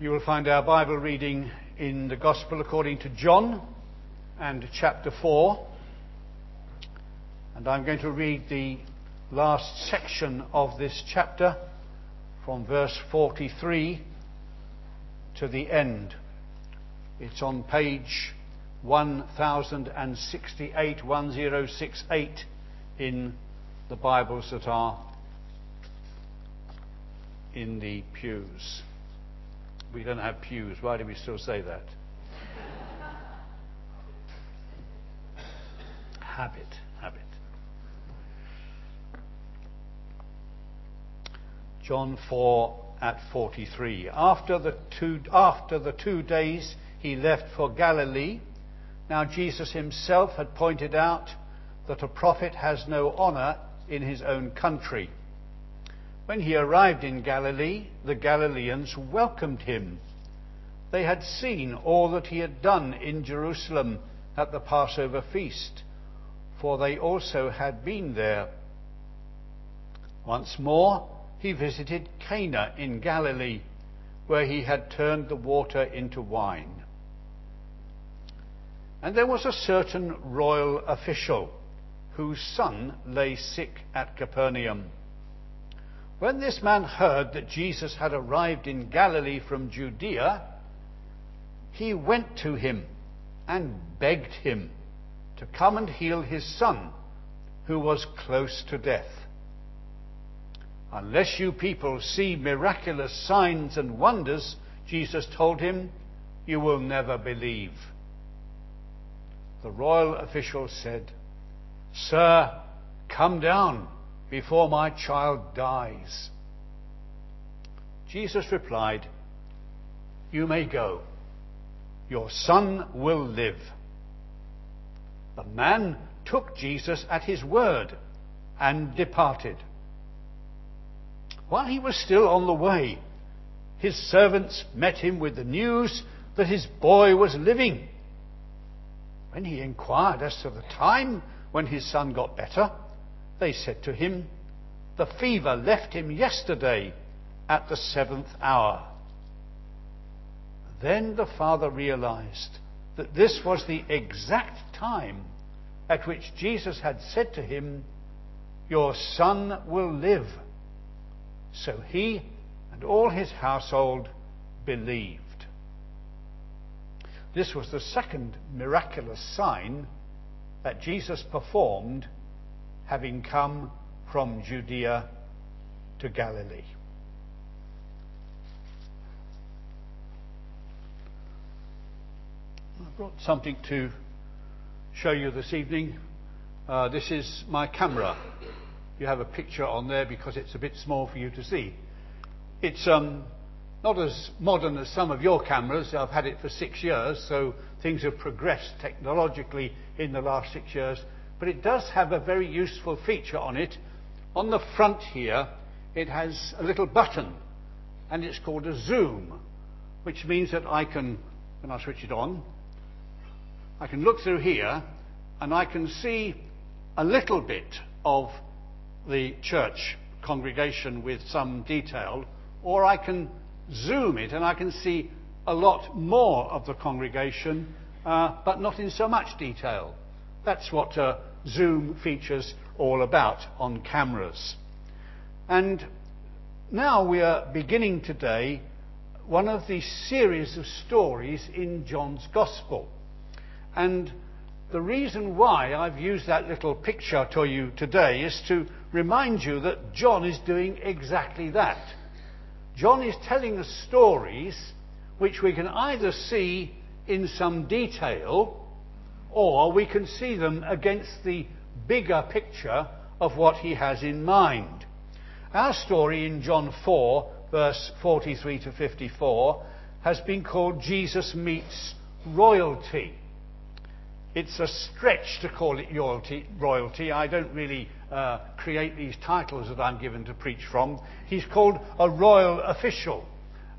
You will find our Bible reading in the Gospel according to John and chapter 4. And I'm going to read the last section of this chapter from verse 43 to the end. It's on page 1068, 1068 in the Bibles that are in the pews. We don't have pews. Why do we still say that? habit, habit. John 4 at 43. After the two, after the two days he left for Galilee. Now Jesus himself had pointed out that a prophet has no honor in his own country. When he arrived in Galilee, the Galileans welcomed him. They had seen all that he had done in Jerusalem at the Passover feast, for they also had been there. Once more, he visited Cana in Galilee, where he had turned the water into wine. And there was a certain royal official whose son lay sick at Capernaum. When this man heard that Jesus had arrived in Galilee from Judea, he went to him and begged him to come and heal his son, who was close to death. Unless you people see miraculous signs and wonders, Jesus told him, you will never believe. The royal official said, Sir, come down before my child dies. Jesus replied, You may go. Your son will live. The man took Jesus at his word and departed. While he was still on the way, his servants met him with the news that his boy was living. When he inquired as to the time when his son got better, they said to him, The fever left him yesterday at the seventh hour. Then the father realized that this was the exact time at which Jesus had said to him, Your son will live. So he and all his household believed. This was the second miraculous sign that Jesus performed having come from Judea to Galilee. I brought something to show you this evening. Uh, this is my camera. You have a picture on there because it's a bit small for you to see. It's um, not as modern as some of your cameras. I've had it for six years, so things have progressed technologically in the last six years but it does have a very useful feature on it. On the front here, it has a little button, and it's called a zoom, which means that I can, when I switch it on, I can look through here and I can see a little bit of the church congregation with some detail, or I can zoom it and I can see a lot more of the congregation, uh, but not in so much detail. That's what uh, zoom features all about on cameras. And now we are beginning today one of the series of stories in John's Gospel. And the reason why I've used that little picture to you today is to remind you that John is doing exactly that. John is telling us stories which we can either see in some detail or we can see them against the bigger picture of what he has in mind. Our story in John 4, verse 43 to 54, has been called Jesus Meets Royalty. It's a stretch to call it royalty. royalty. I don't really uh, create these titles that I'm given to preach from. He's called a royal official.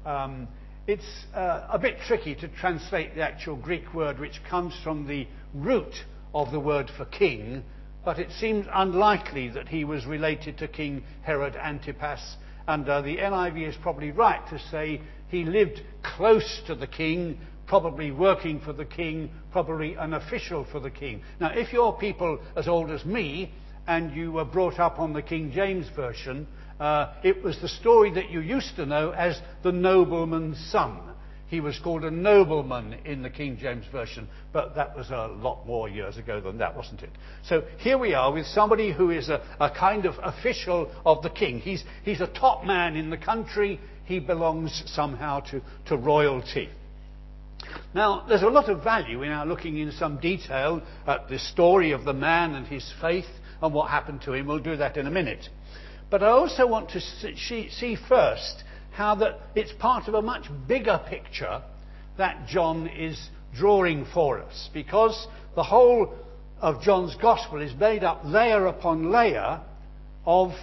Um, it's uh, a bit tricky to translate the actual Greek word, which comes from the root of the word for king, but it seems unlikely that he was related to King Herod Antipas, and uh, the NIV is probably right to say he lived close to the king, probably working for the king, probably an official for the king. Now, if you're people as old as me and you were brought up on the King James Version, uh, it was the story that you used to know as the nobleman's son. He was called a nobleman in the King James Version, but that was a lot more years ago than that, wasn't it? So here we are with somebody who is a, a kind of official of the king. He's, he's a top man in the country. He belongs somehow to, to royalty. Now, there's a lot of value in our looking in some detail at the story of the man and his faith and what happened to him. We'll do that in a minute. But I also want to see first how that it's part of a much bigger picture that John is drawing for us. Because the whole of John's Gospel is made up layer upon layer of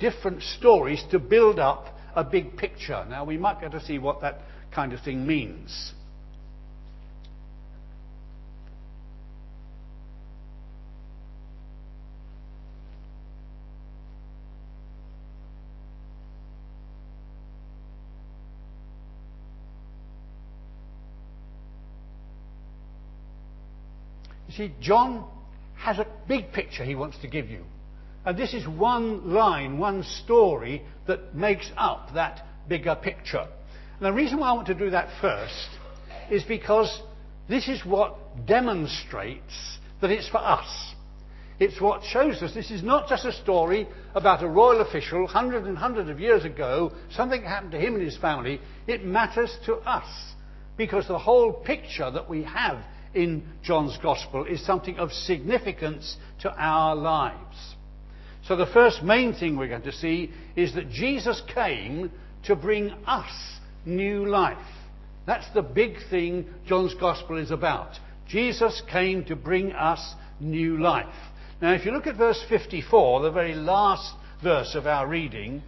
different stories to build up a big picture. Now, we might get to see what that kind of thing means. See, John has a big picture he wants to give you. And this is one line, one story that makes up that bigger picture. And the reason why I want to do that first is because this is what demonstrates that it's for us. It's what shows us this is not just a story about a royal official hundreds and hundreds of years ago, something happened to him and his family. It matters to us because the whole picture that we have in John's Gospel is something of significance to our lives. So, the first main thing we're going to see is that Jesus came to bring us new life. That's the big thing John's Gospel is about. Jesus came to bring us new life. Now, if you look at verse 54, the very last verse of our reading,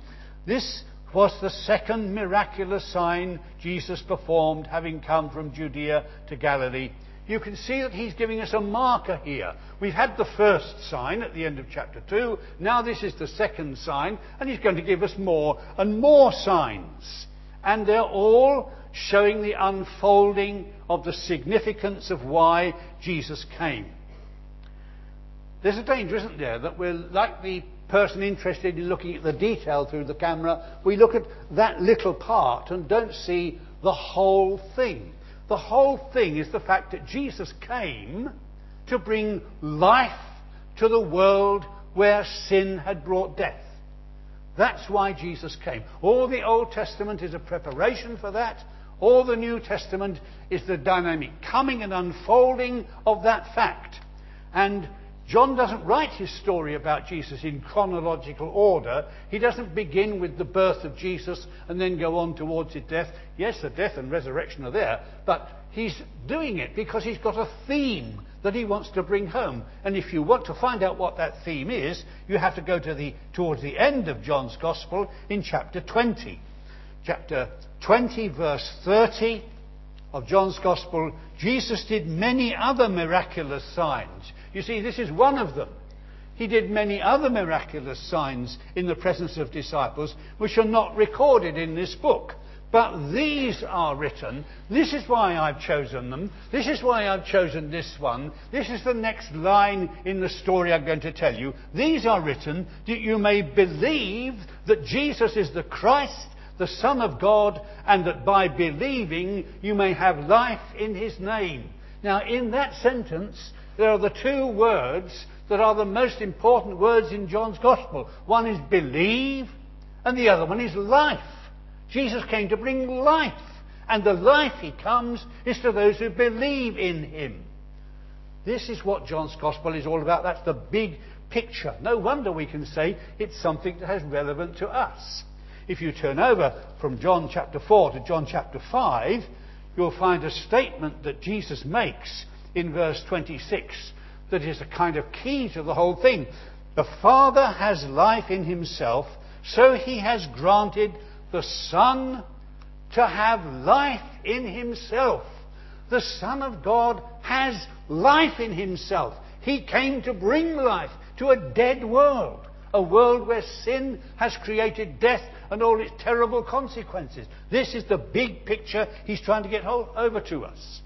this was the second miraculous sign Jesus performed, having come from Judea to Galilee you can see that he's giving us a marker here. We've had the first sign at the end of chapter 2. Now this is the second sign, and he's going to give us more and more signs. And they're all showing the unfolding of the significance of why Jesus came. There's a danger, isn't there, that we're like the person interested in looking at the detail through the camera. We look at that little part and don't see the whole thing. The whole thing is the fact that Jesus came to bring life to the world where sin had brought death. That's why Jesus came. All the Old Testament is a preparation for that. All the New Testament is the dynamic coming and unfolding of that fact. And John doesn't write his story about Jesus in chronological order. He doesn't begin with the birth of Jesus and then go on towards his death. Yes, the death and resurrection are there, but he's doing it because he's got a theme that he wants to bring home. And if you want to find out what that theme is, you have to go to the, towards the end of John's Gospel in chapter 20. Chapter 20, verse 30 of John's Gospel, Jesus did many other miraculous signs. You see, this is one of them. He did many other miraculous signs in the presence of disciples, which are not recorded in this book. But these are written. This is why I've chosen them. This is why I've chosen this one. This is the next line in the story I'm going to tell you. These are written that you may believe that Jesus is the Christ, the Son of God, and that by believing you may have life in his name. Now, in that sentence, there are the two words that are the most important words in John's Gospel. One is believe, and the other one is life. Jesus came to bring life, and the life he comes is to those who believe in him. This is what John's Gospel is all about. That's the big picture. No wonder we can say it's something that has relevance to us. If you turn over from John chapter 4 to John chapter 5, you'll find a statement that Jesus makes in verse 26 that is a kind of key to the whole thing. The Father has life in himself, so he has granted the Son to have life in himself. The Son of God has life in himself. He came to bring life to a dead world, a world where sin has created death and all its terrible consequences. This is the big picture he's trying to get over to us.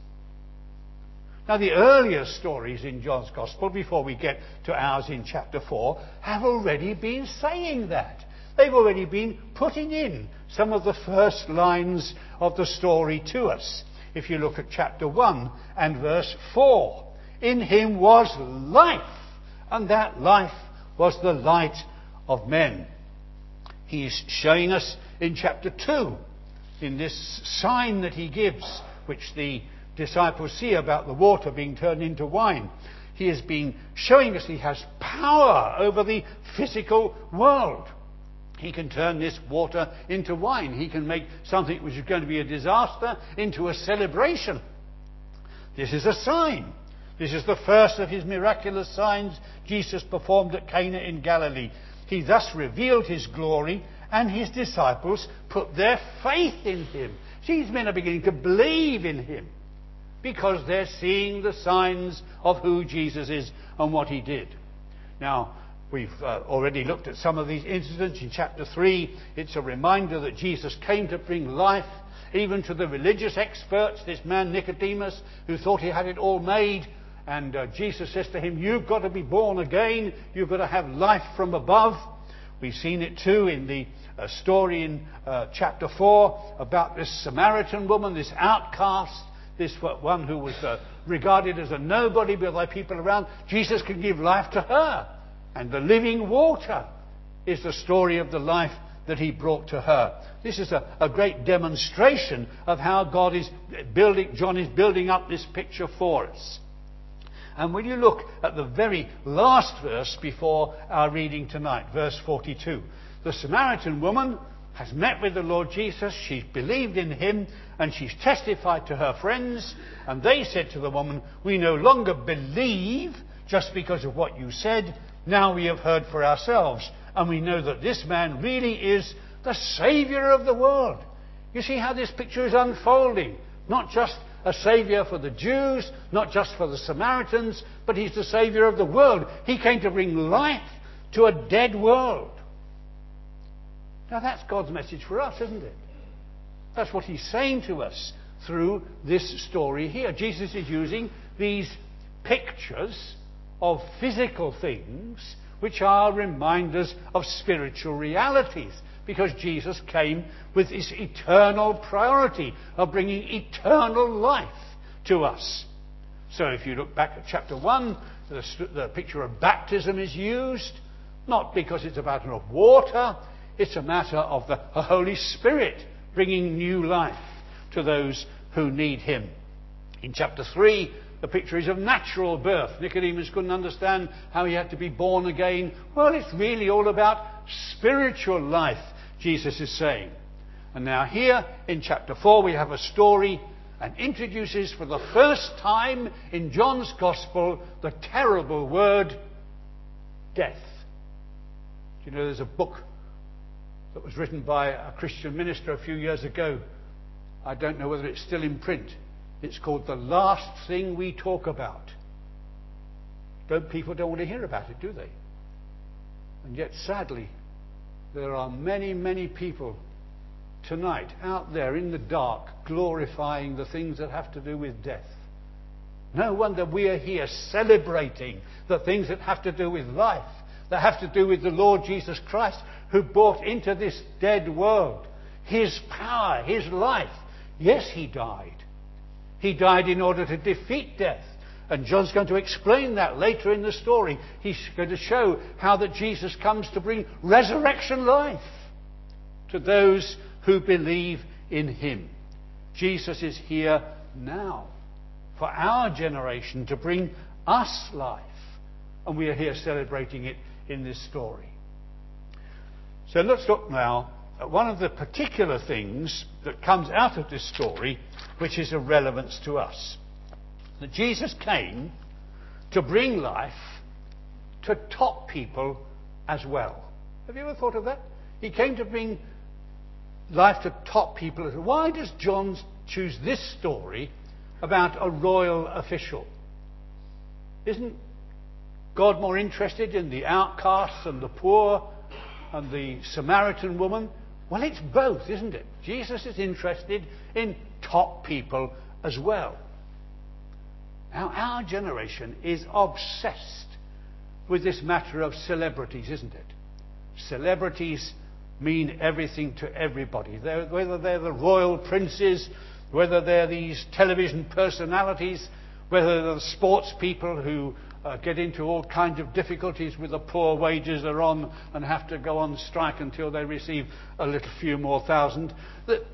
Now, the earlier stories in John's Gospel, before we get to ours in chapter 4, have already been saying that. They've already been putting in some of the first lines of the story to us. If you look at chapter 1 and verse 4, in him was life, and that life was the light of men. He is showing us in chapter 2, in this sign that he gives, which the disciples see about the water being turned into wine. He has been showing us he has power over the physical world. He can turn this water into wine. He can make something which is going to be a disaster into a celebration. This is a sign. This is the first of his miraculous signs Jesus performed at Cana in Galilee. He thus revealed his glory, and his disciples put their faith in him. These men are beginning to believe in him because they're seeing the signs of who Jesus is and what he did. Now, We've uh, already looked at some of these incidents in chapter 3. It's a reminder that Jesus came to bring life even to the religious experts, this man Nicodemus, who thought he had it all made. And uh, Jesus says to him, You've got to be born again. You've got to have life from above. We've seen it too in the uh, story in uh, chapter 4 about this Samaritan woman, this outcast, this one who was uh, regarded as a nobody by the people around. Jesus can give life to her. And the living water is the story of the life that he brought to her. This is a, a, great demonstration of how God is building, John is building up this picture for us. And when you look at the very last verse before our reading tonight, verse 42, the Samaritan woman has met with the Lord Jesus, she's believed in him, and she's testified to her friends, and they said to the woman, We no longer believe just because of what you said, now we have heard for ourselves, and we know that this man really is the Saviour of the world. You see how this picture is unfolding. Not just a Saviour for the Jews, not just for the Samaritans, but He's the Saviour of the world. He came to bring life to a dead world. Now that's God's message for us, isn't it? That's what He's saying to us through this story here. Jesus is using these pictures of physical things which are reminders of spiritual realities because Jesus came with this eternal priority of bringing eternal life to us. So if you look back at chapter 1, the, the picture of baptism is used, not because it's a matter of water, it's a matter of the Holy Spirit bringing new life to those who need Him. In chapter 3, the picture is of natural birth. Nicodemus couldn't understand how he had to be born again. Well, it's really all about spiritual life, Jesus is saying. And now, here in chapter 4, we have a story and introduces for the first time in John's Gospel the terrible word death. Do you know there's a book that was written by a Christian minister a few years ago? I don't know whether it's still in print. It's called the last thing we talk about. Don't, people don't want to hear about it, do they? And yet, sadly, there are many, many people tonight out there in the dark glorifying the things that have to do with death. No wonder we are here celebrating the things that have to do with life, that have to do with the Lord Jesus Christ, who brought into this dead world his power, his life. Yes, he died. He died in order to defeat death. And John's going to explain that later in the story. He's going to show how that Jesus comes to bring resurrection life to those who believe in him. Jesus is here now for our generation to bring us life. And we are here celebrating it in this story. So let's look now at one of the particular things that comes out of this story, which is of relevance to us. That Jesus came to bring life to top people as well. Have you ever thought of that? He came to bring life to top people. Why does John choose this story about a royal official? Isn't God more interested in the outcasts and the poor and the Samaritan woman? Well, it's both, isn't it? Jesus is interested in top people as well. Now, our generation is obsessed with this matter of celebrities, isn't it? Celebrities mean everything to everybody. They're, whether they're the royal princes, whether they're these television personalities, whether they're the sports people who uh, get into all kinds of difficulties with the poor wages they're on and have to go on strike until they receive a little few more thousand. The,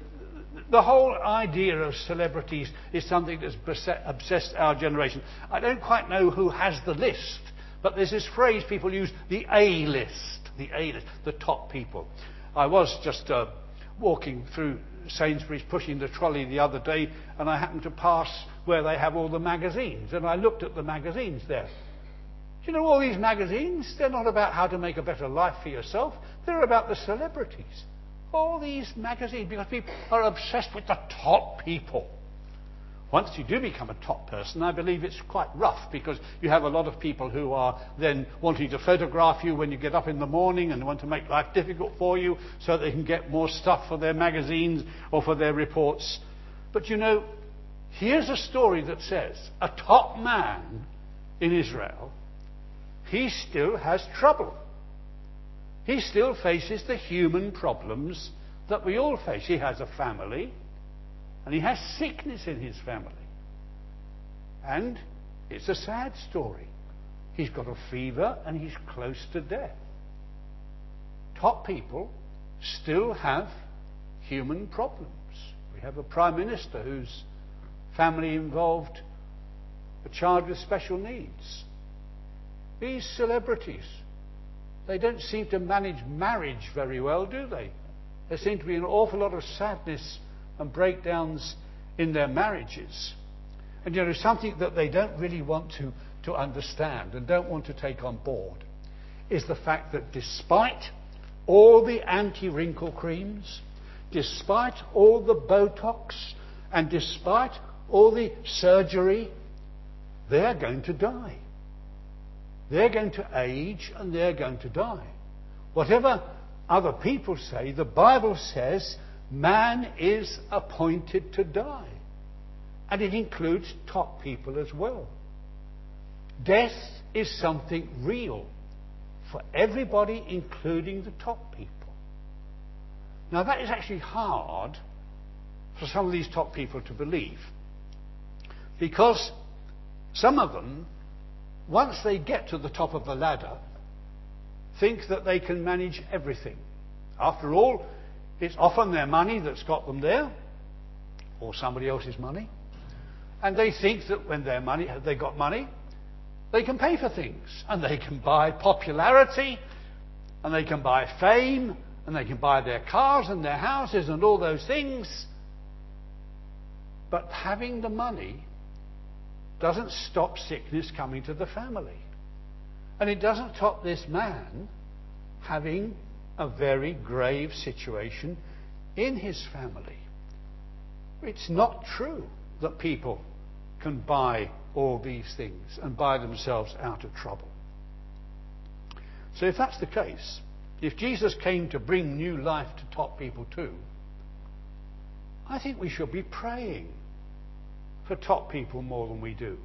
the whole idea of celebrities is something that's obsessed our generation. I don't quite know who has the list, but there's this phrase people use, the A list, the A list, the top people. I was just uh, walking through Sainsbury's pushing the trolley the other day, and I happened to pass where they have all the magazines, and I looked at the magazines there. Do you know all these magazines? They're not about how to make a better life for yourself. They're about the celebrities. All these magazines, because people are obsessed with the top people. Once you do become a top person, I believe it's quite rough because you have a lot of people who are then wanting to photograph you when you get up in the morning and want to make life difficult for you so they can get more stuff for their magazines or for their reports. But you know, here's a story that says a top man in Israel, he still has trouble. He still faces the human problems that we all face. He has a family. And he has sickness in his family. And it's a sad story. He's got a fever and he's close to death. Top people still have human problems. We have a prime minister whose family involved a child with special needs. These celebrities, they don't seem to manage marriage very well, do they? There seem to be an awful lot of sadness and breakdowns in their marriages. And you know, something that they don't really want to, to understand and don't want to take on board is the fact that despite all the anti wrinkle creams, despite all the Botox, and despite all the surgery, they're going to die. They're going to age and they're going to die. Whatever other people say, the Bible says Man is appointed to die. And it includes top people as well. Death is something real for everybody, including the top people. Now, that is actually hard for some of these top people to believe. Because some of them, once they get to the top of the ladder, think that they can manage everything. After all, it's often their money that's got them there, or somebody else's money. And they think that when their money, they got money, they can pay for things. And they can buy popularity, and they can buy fame, and they can buy their cars and their houses and all those things. But having the money doesn't stop sickness coming to the family. And it doesn't stop this man having a very grave situation in his family. It's not true that people can buy all these things and buy themselves out of trouble. So, if that's the case, if Jesus came to bring new life to top people too, I think we should be praying for top people more than we do.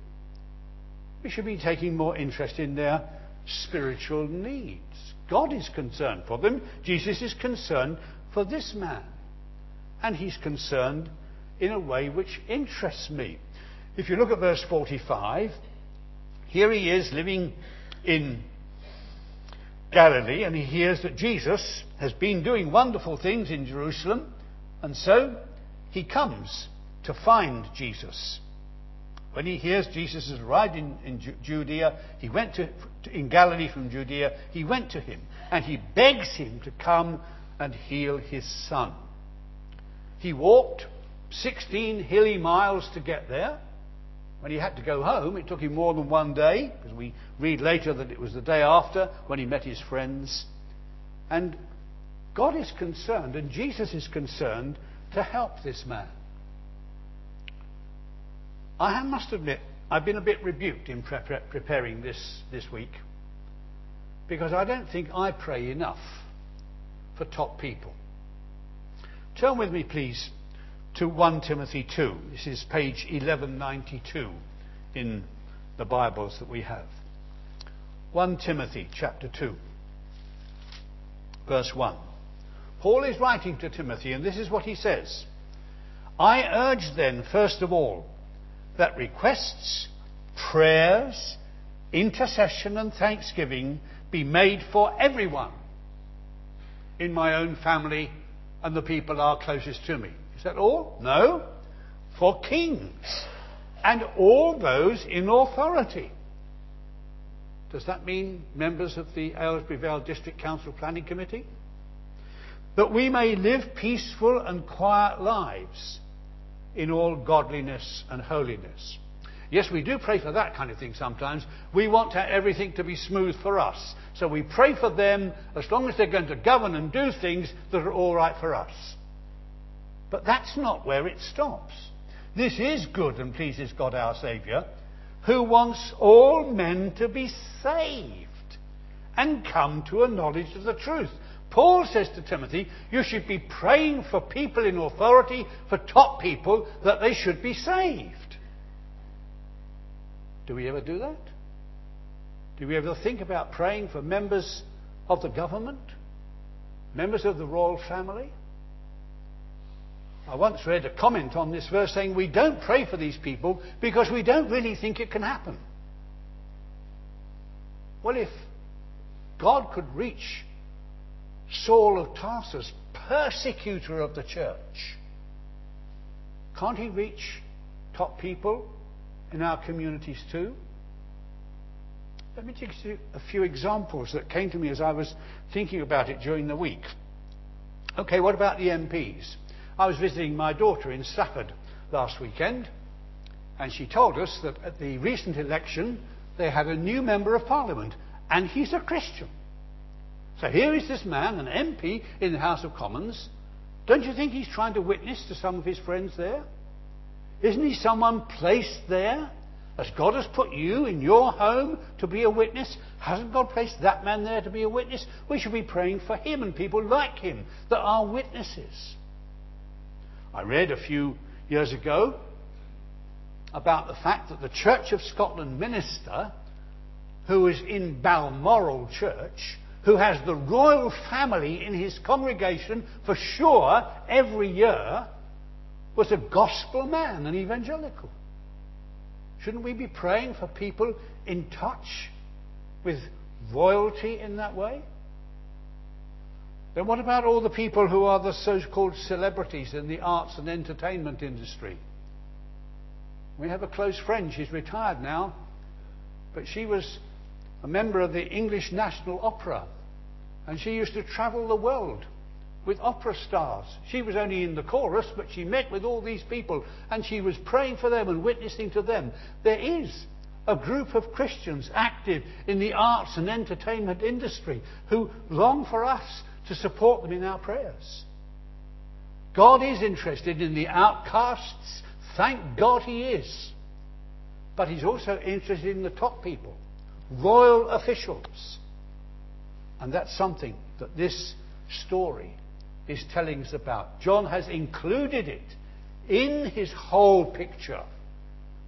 We should be taking more interest in their spiritual needs. God is concerned for them. Jesus is concerned for this man. And he's concerned in a way which interests me. If you look at verse 45, here he is living in Galilee and he hears that Jesus has been doing wonderful things in Jerusalem and so he comes to find Jesus. When he hears Jesus has arrived in, in Judea, he went to, in Galilee from Judea, he went to him and he begs him to come and heal his son. He walked 16 hilly miles to get there. When he had to go home, it took him more than one day, because we read later that it was the day after when he met his friends. And God is concerned, and Jesus is concerned to help this man. I must admit, I've been a bit rebuked in pre- preparing this this week because I don't think I pray enough for top people. Turn with me, please, to 1 Timothy 2. This is page 1192 in the Bibles that we have. 1 Timothy chapter 2, verse 1. Paul is writing to Timothy, and this is what he says I urge then, first of all, that requests, prayers, intercession, and thanksgiving be made for everyone in my own family and the people are closest to me. Is that all? No. For kings and all those in authority. Does that mean members of the Aylesbury Vale District Council Planning Committee? That we may live peaceful and quiet lives in all godliness and holiness. Yes, we do pray for that kind of thing sometimes. We want everything to be smooth for us. So we pray for them as long as they're going to govern and do things that are all right for us. But that's not where it stops. This is good and pleases God our Saviour, who wants all men to be saved and come to a knowledge of the truth. Paul says to Timothy, you should be praying for people in authority, for top people, that they should be saved. Do we ever do that? Do we ever think about praying for members of the government? Members of the royal family? I once read a comment on this verse saying we don't pray for these people because we don't really think it can happen. Well, if God could reach Saul of Tarsus, persecutor of the church. Can't he reach top people in our communities too? Let me give you a few examples that came to me as I was thinking about it during the week. Okay, what about the MPs? I was visiting my daughter in Stafford last weekend, and she told us that at the recent election they had a new member of parliament, and he's a Christian. So here is this man, an MP in the House of Commons. Don't you think he's trying to witness to some of his friends there? Isn't he someone placed there? As God has put you in your home to be a witness, hasn't God placed that man there to be a witness? We should be praying for him and people like him that are witnesses. I read a few years ago about the fact that the Church of Scotland minister, who was in Balmoral Church, who has the royal family in his congregation for sure every year, was a gospel man, an evangelical. Shouldn't we be praying for people in touch with royalty in that way? Then what about all the people who are the so called celebrities in the arts and entertainment industry? We have a close friend, she's retired now, but she was a member of the English National Opera, and she used to travel the world with opera stars. She was only in the chorus, but she met with all these people, and she was praying for them and witnessing to them. There is a group of Christians active in the arts and entertainment industry who long for us to support them in our prayers. God is interested in the outcasts. Thank God He is. But He's also interested in the top people royal officials. And that's something that this story is telling us about. John has included it in his whole picture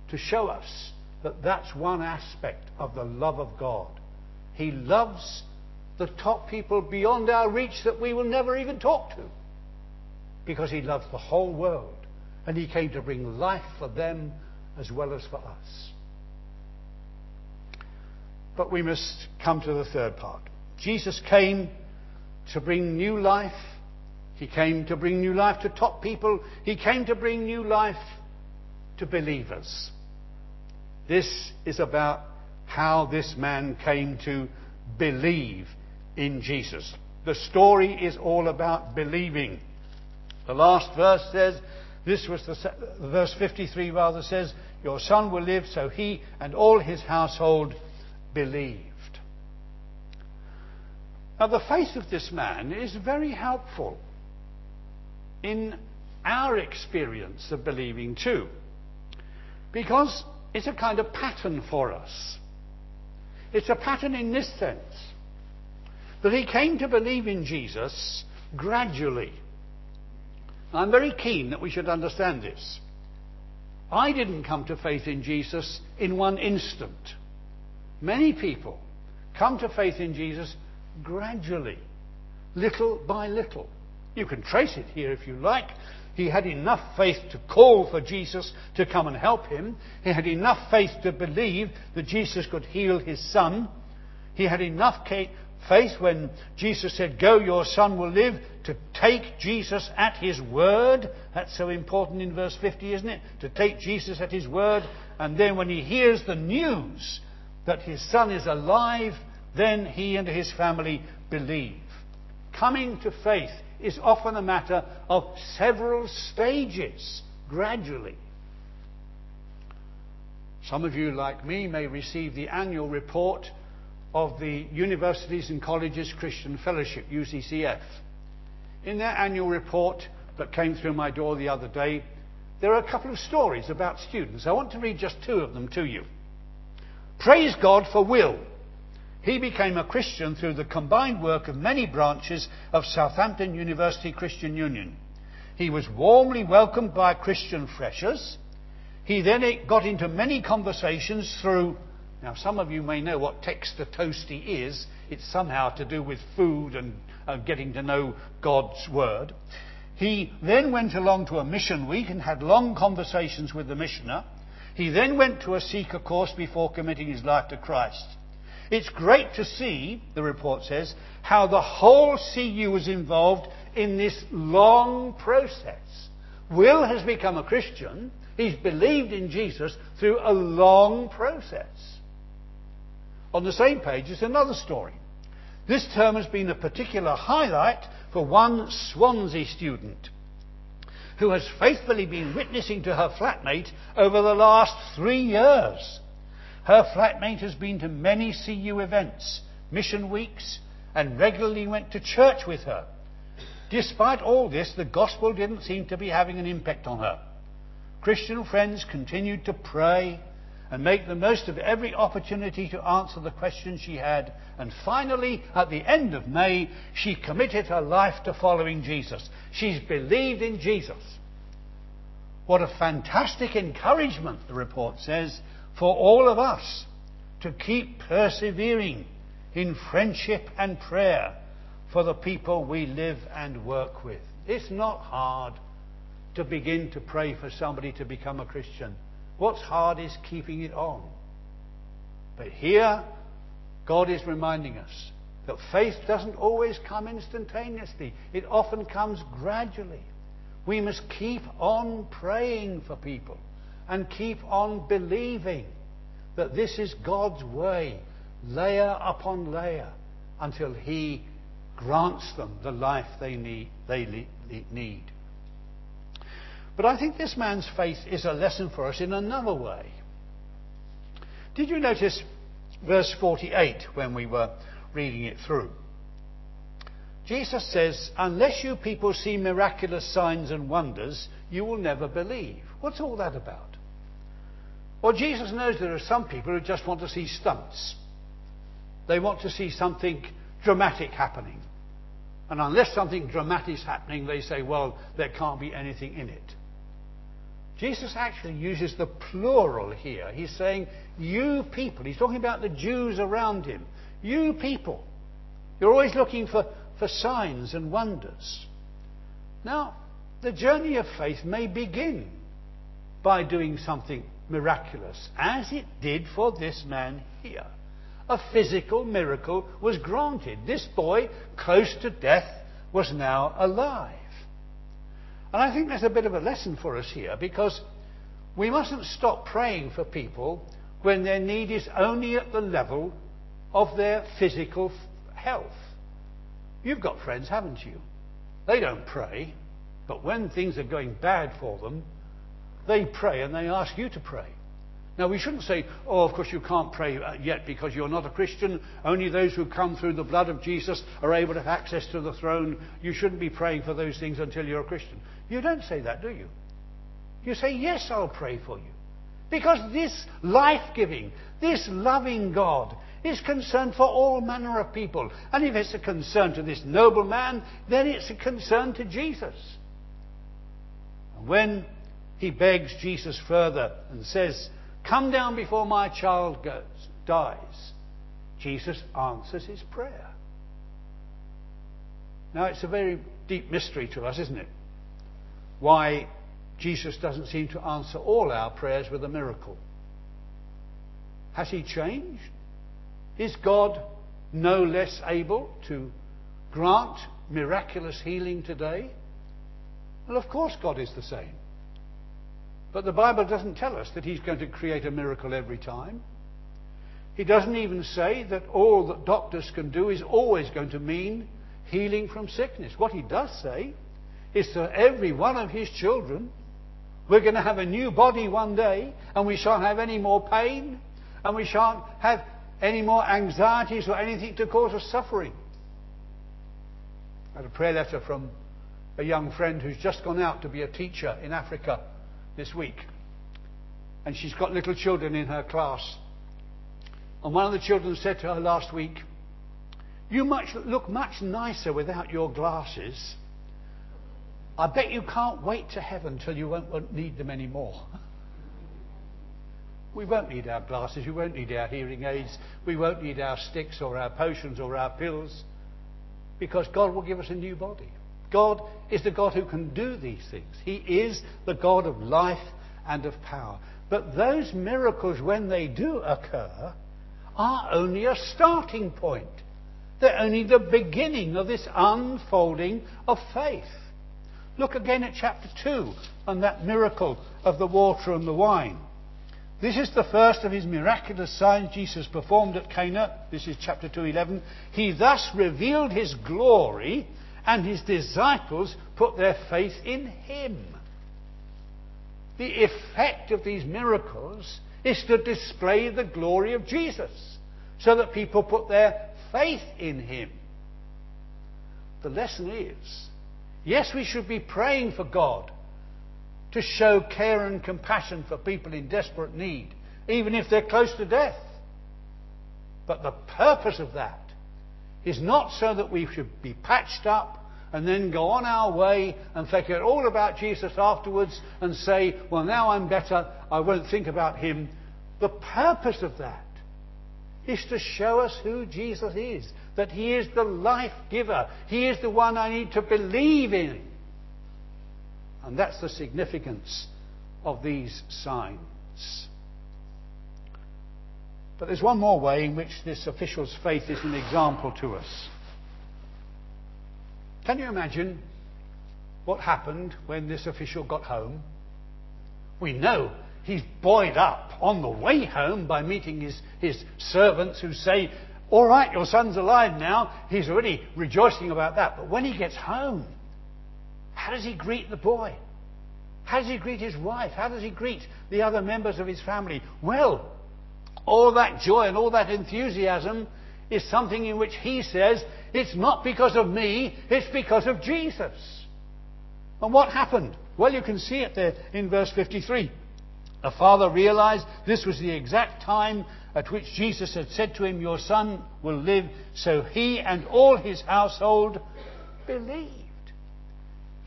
to show us that that's one aspect of the love of God. He loves the top people beyond our reach that we will never even talk to because he loves the whole world and he came to bring life for them as well as for us. But we must come to the third part. Jesus came to bring new life. He came to bring new life to top people. He came to bring new life to believers. This is about how this man came to believe in Jesus. The story is all about believing. The last verse says, this was the, verse 53 rather says, Your son will live, so he and all his household believed. Now, the faith of this man is very helpful in our experience of believing too. Because it's a kind of pattern for us. It's a pattern in this sense that he came to believe in Jesus gradually. I'm very keen that we should understand this. I didn't come to faith in Jesus in one instant. Many people come to faith in Jesus gradually, little by little. You can trace it here if you like. He had enough faith to call for Jesus to come and help him. He had enough faith to believe that Jesus could heal his son. He had enough faith when Jesus said, Go, your son will live, to take Jesus at his word. That's so important in verse 50, isn't it? To take Jesus at his word. And then when he hears the news that his son is alive, then he and his family believe. Coming to faith is often a matter of several stages, gradually. Some of you, like me, may receive the annual report of the Universities and Colleges Christian Fellowship, UCCF. In their annual report that came through my door the other day, there are a couple of stories about students. I want to read just two of them to you. Praise God for Will. He became a Christian through the combined work of many branches of Southampton University Christian Union. He was warmly welcomed by Christian freshers. He then got into many conversations through now, some of you may know what text Texter Toasty is. It's somehow to do with food and uh, getting to know God's Word. He then went along to a mission week and had long conversations with the missioner. He then went to a seeker course before committing his life to Christ. It's great to see, the report says, how the whole CU was involved in this long process. Will has become a Christian. He's believed in Jesus through a long process. On the same page is another story. This term has been a particular highlight for one Swansea student who has faithfully been witnessing to her flatmate over the last three years. Her flatmate has been to many CU events, mission weeks, and regularly went to church with her. Despite all this, the gospel didn't seem to be having an impact on her. Christian friends continued to pray and make the most of every opportunity to answer the questions she had. And finally, at the end of May, she committed her life to following Jesus. She's believed in Jesus. What a fantastic encouragement, the report says, for all of us to keep persevering in friendship and prayer for the people we live and work with. It's not hard to begin to pray for somebody to become a Christian. What's hard is keeping it on. But here, God is reminding us that faith doesn't always come instantaneously, it often comes gradually. We must keep on praying for people and keep on believing that this is God's way, layer upon layer, until He grants them the life they need. They need. But I think this man's faith is a lesson for us in another way. Did you notice verse 48 when we were reading it through? Jesus says, Unless you people see miraculous signs and wonders, you will never believe. What's all that about? Well, Jesus knows there are some people who just want to see stunts. They want to see something dramatic happening. And unless something dramatic is happening, they say, well, there can't be anything in it. Jesus actually uses the plural here. He's saying, You people. He's talking about the Jews around him. You people. You're always looking for, for signs and wonders. Now, the journey of faith may begin by doing something miraculous, as it did for this man here. A physical miracle was granted. This boy, close to death, was now alive. And I think there's a bit of a lesson for us here because we mustn't stop praying for people when their need is only at the level of their physical health. You've got friends, haven't you? They don't pray, but when things are going bad for them, they pray and they ask you to pray. Now, we shouldn't say, oh, of course you can't pray uh, yet because you're not a Christian. Only those who come through the blood of Jesus are able to have access to the throne. You shouldn't be praying for those things until you're a Christian. You don't say that, do you? You say, yes, I'll pray for you. Because this life giving, this loving God is concerned for all manner of people. And if it's a concern to this noble man, then it's a concern to Jesus. And when he begs Jesus further and says, Come down before my child goes, dies, Jesus answers his prayer. Now, it's a very deep mystery to us, isn't it? Why Jesus doesn't seem to answer all our prayers with a miracle. Has he changed? Is God no less able to grant miraculous healing today? Well, of course, God is the same. But the Bible doesn't tell us that He's going to create a miracle every time. He doesn't even say that all that doctors can do is always going to mean healing from sickness. What He does say is that every one of His children, we're going to have a new body one day, and we shan't have any more pain, and we shan't have any more anxieties or anything to cause us suffering. I had a prayer letter from a young friend who's just gone out to be a teacher in Africa this week. And she's got little children in her class. And one of the children said to her last week, You much, look much nicer without your glasses. I bet you can't wait to heaven till you won't, need them anymore. We won't need our glasses, we won't need our hearing aids, we won't need our sticks or our potions or our pills, because God will give us a new body. God is the God who can do these things. He is the God of life and of power. But those miracles, when they do occur, are only a starting point. They're only the beginning of this unfolding of faith. Look again at chapter 2 and that miracle of the water and the wine. This is the first of his miraculous signs Jesus performed at Cana. This is chapter 2:11. He thus revealed his glory and his disciples put their faith in him. The effect of these miracles is to display the glory of Jesus so that people put their faith in him. The lesson is yes, we should be praying for God to show care and compassion for people in desperate need, even if they're close to death. But the purpose of that is not so that we should be patched up and then go on our way and forget all about Jesus afterwards and say, well, now I'm better, I won't think about him. The purpose of that is to show us who Jesus is, that he is the life giver. He is the one I need to believe in. And that's the significance of these signs. But there's one more way in which this official's faith is an example to us. Can you imagine what happened when this official got home? We know he's buoyed up on the way home by meeting his, his servants who say, All right, your son's alive now. He's already rejoicing about that. But when he gets home, how does he greet the boy? How does he greet his wife? How does he greet the other members of his family? Well, all that joy and all that enthusiasm is something in which he says, it's not because of me, it's because of Jesus. And what happened? Well, you can see it there in verse 53. The father realized this was the exact time at which Jesus had said to him, Your son will live. So he and all his household believed.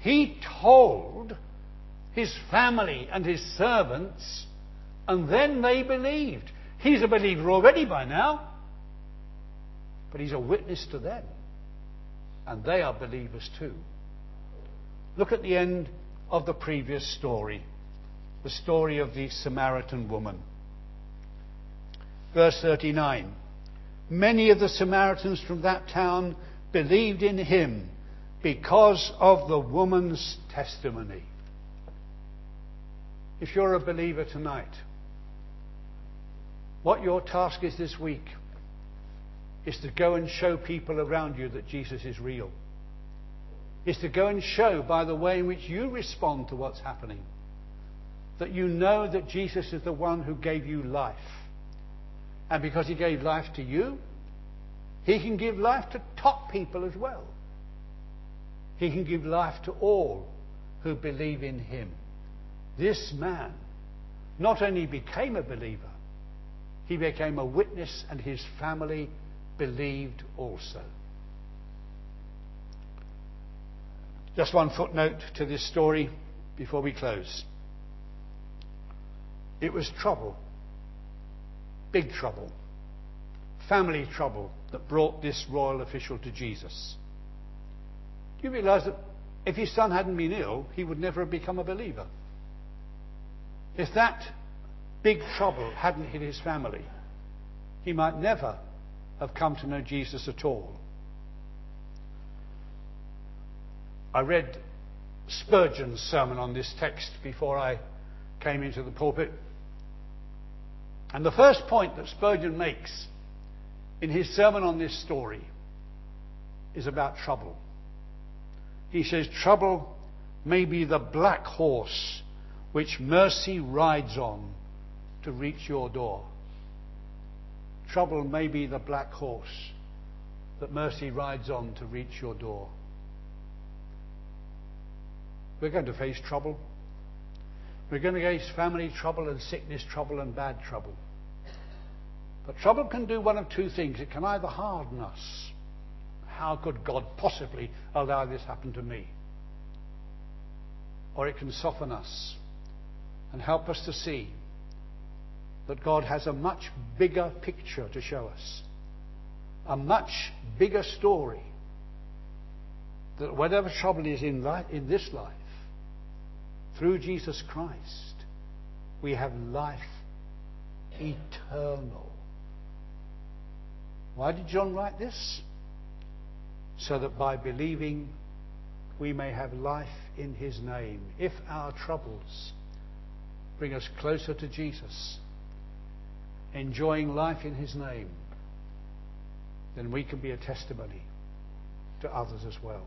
He told his family and his servants, and then they believed. He's a believer already by now but he's a witness to them. And they are believers too. Look at the end of the previous story the story of the Samaritan woman. Verse 39 Many of the Samaritans from that town believed in him because of the woman's testimony. If you're a believer tonight, what your task is this week is to go and show people around you that Jesus is real. Is to go and show by the way in which you respond to what's happening that you know that Jesus is the one who gave you life. And because he gave life to you, he can give life to top people as well. He can give life to all who believe in him. This man not only became a believer, he became a witness and his family believed also. Just one footnote to this story before we close. It was trouble, big trouble, family trouble that brought this royal official to Jesus. Do you realize that if his son hadn't been ill, he would never have become a believer? If that big trouble hadn't hit his family, he might never have come to know Jesus at all. I read Spurgeon's sermon on this text before I came into the pulpit. And the first point that Spurgeon makes in his sermon on this story is about trouble. He says, Trouble may be the black horse which mercy rides on to reach your door. Trouble may be the black horse that mercy rides on to reach your door. We're going to face trouble. We're going to face family trouble and sickness trouble and bad trouble. But trouble can do one of two things. It can either harden us. How could God possibly allow this happen to me? Or it can soften us and help us to see that God has a much bigger picture to show us, a much bigger story. That whatever trouble is in, in this life, through Jesus Christ, we have life eternal. Why did John write this? So that by believing we may have life in his name. If our troubles bring us closer to Jesus, enjoying life in his name, then we can be a testimony to others as well.